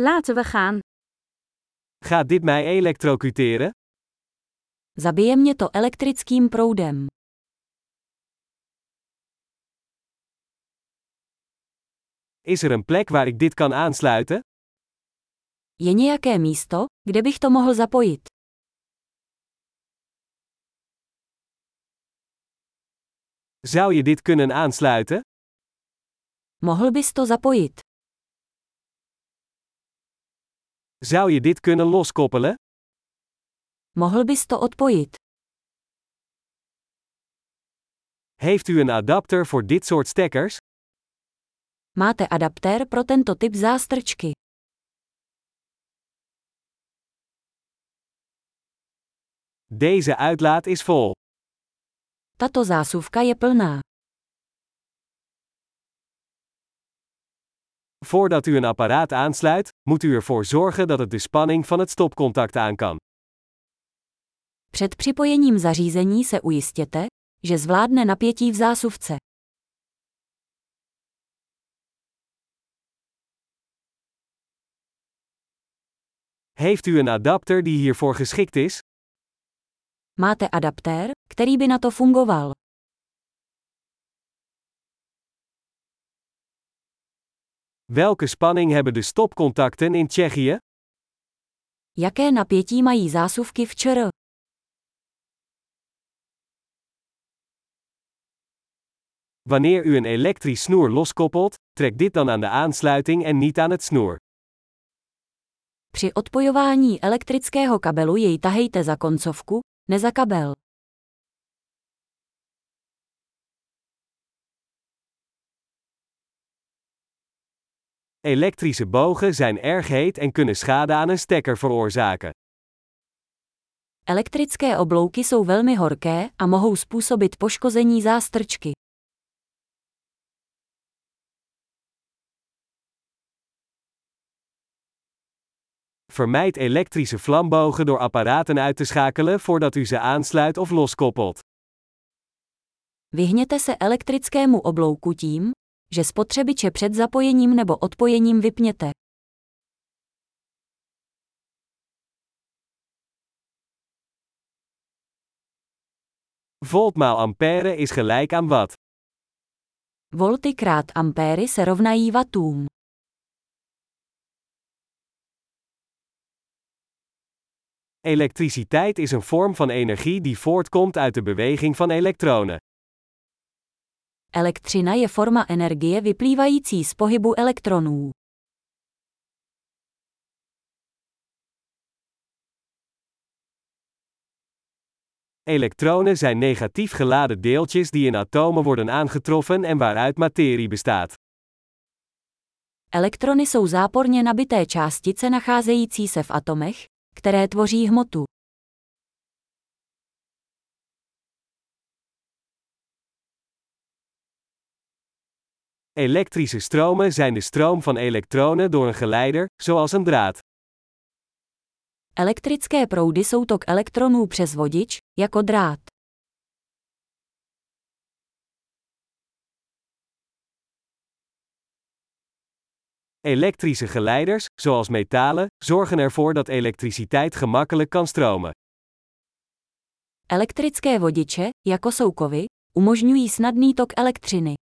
Laten we gaan. Gaat dit mij elektrocuteren? Zabije mě to elektrickým proudem. Is er een plek waar ik dit kan aansluiten? Je nějaké místo, kde bych to mohl zapojit? Zou je dit kunnen aansluiten? Mohl bys to zapojit? Zou je dit kunnen loskoppelen? Mohl bys to odpojit? Heeft u een adapter voor dit soort stekkers? Máte adaptér pro tento typ zástrčky. Deze uitlaat is vol. Tato zásuvka je plná. Voordat u een apparaat aansluit, moet u ervoor zorgen dat het de spanning van het stopcontact aan kan. Před připojením zařízení se ujistěte, že zvládne napětí v zásuvce. Heeft u een adapter die hiervoor geschikt is? Máte adaptér, který by na to fungoval. Welke spanning hebben de stopcontacten in Tsjechië? Jaké napětí mají zásuvky v ČR? Wanneer u een elektrisch snoer loskoppelt, trek dit dan aan de aansluiting en niet aan het snoer. Při odpojování elektrického kabelu jej tahejte za koncovku, ne za kabel. Elektrische bogen zijn erg heet en kunnen schade aan een stekker veroorzaken. Elektrické oblouky jsou velmi horké a mohou způsobit poškození zástrčky. Vermijd elektrische vlambogen door apparaten uit te schakelen voordat u ze aansluit of loskoppelt. Vyhněte se elektrickému oblouku tím, že spotřebiče před zapojením nebo odpojením vypněte. Volt maal ampère is gelijk aan watt. Volty krát ampéry se rovnají wattům. Elektriciteit is een vorm van energie die voortkomt uit de beweging van elektronen. Elektřina je forma energie vyplývající z pohybu elektronů. Elektronen zijn negatief geladen deeltjes die in atomen worden aangetroffen en waaruit materie bestaat. Elektrony jsou záporně nabité částice nacházející se v atomech, které tvoří hmotu. Elektrische stromen zijn de stroom van elektronen door een geleider, zoals een draad. Elektrické proudy jsou tok elektronů přes vodič, jako drát. Elektrische geleiders, zoals metalen, zorgen ervoor dat elektriciteit gemakkelijk kan stromen. Elektrické vodiče, jako jsou kovy, umožňují snadný tok elektřiny.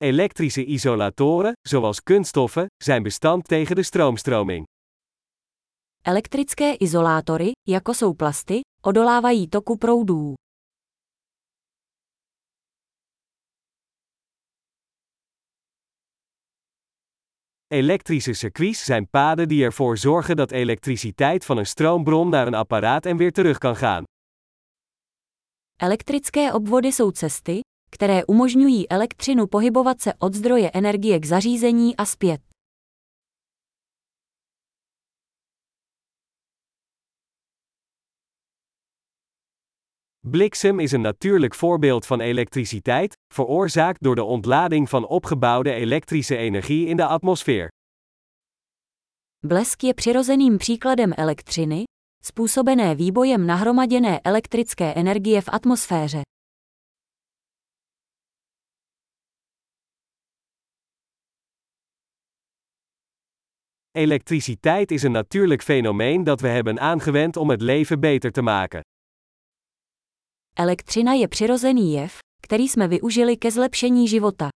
Elektrische isolatoren, zoals kunststoffen, zijn bestand tegen de stroomstroming. Elektrické izolátory, jako jsou plasty, odolávají toku proudů. Elektrische circuits zijn paden die ervoor zorgen dat elektriciteit van een stroombron naar een apparaat en weer terug kan gaan. Elektrické obvody jsou cesty, které umožňují elektřinu pohybovat se od zdroje energie k zařízení a zpět. Bliksem is een natuurlijk voorbeeld van elektriciteit, veroorzaakt door de ontlading van opgebouwde elektrische energie in de atmosfeer. Blesk je přirozeným příkladem elektřiny, způsobené výbojem nahromaděné elektrické energie v atmosféře. Elektriciteit is een natuurlijk fenomeen dat we hebben aangewend om het leven beter te maken. Elektřina je přirozený jev, který jsme využili ke zlepšení života.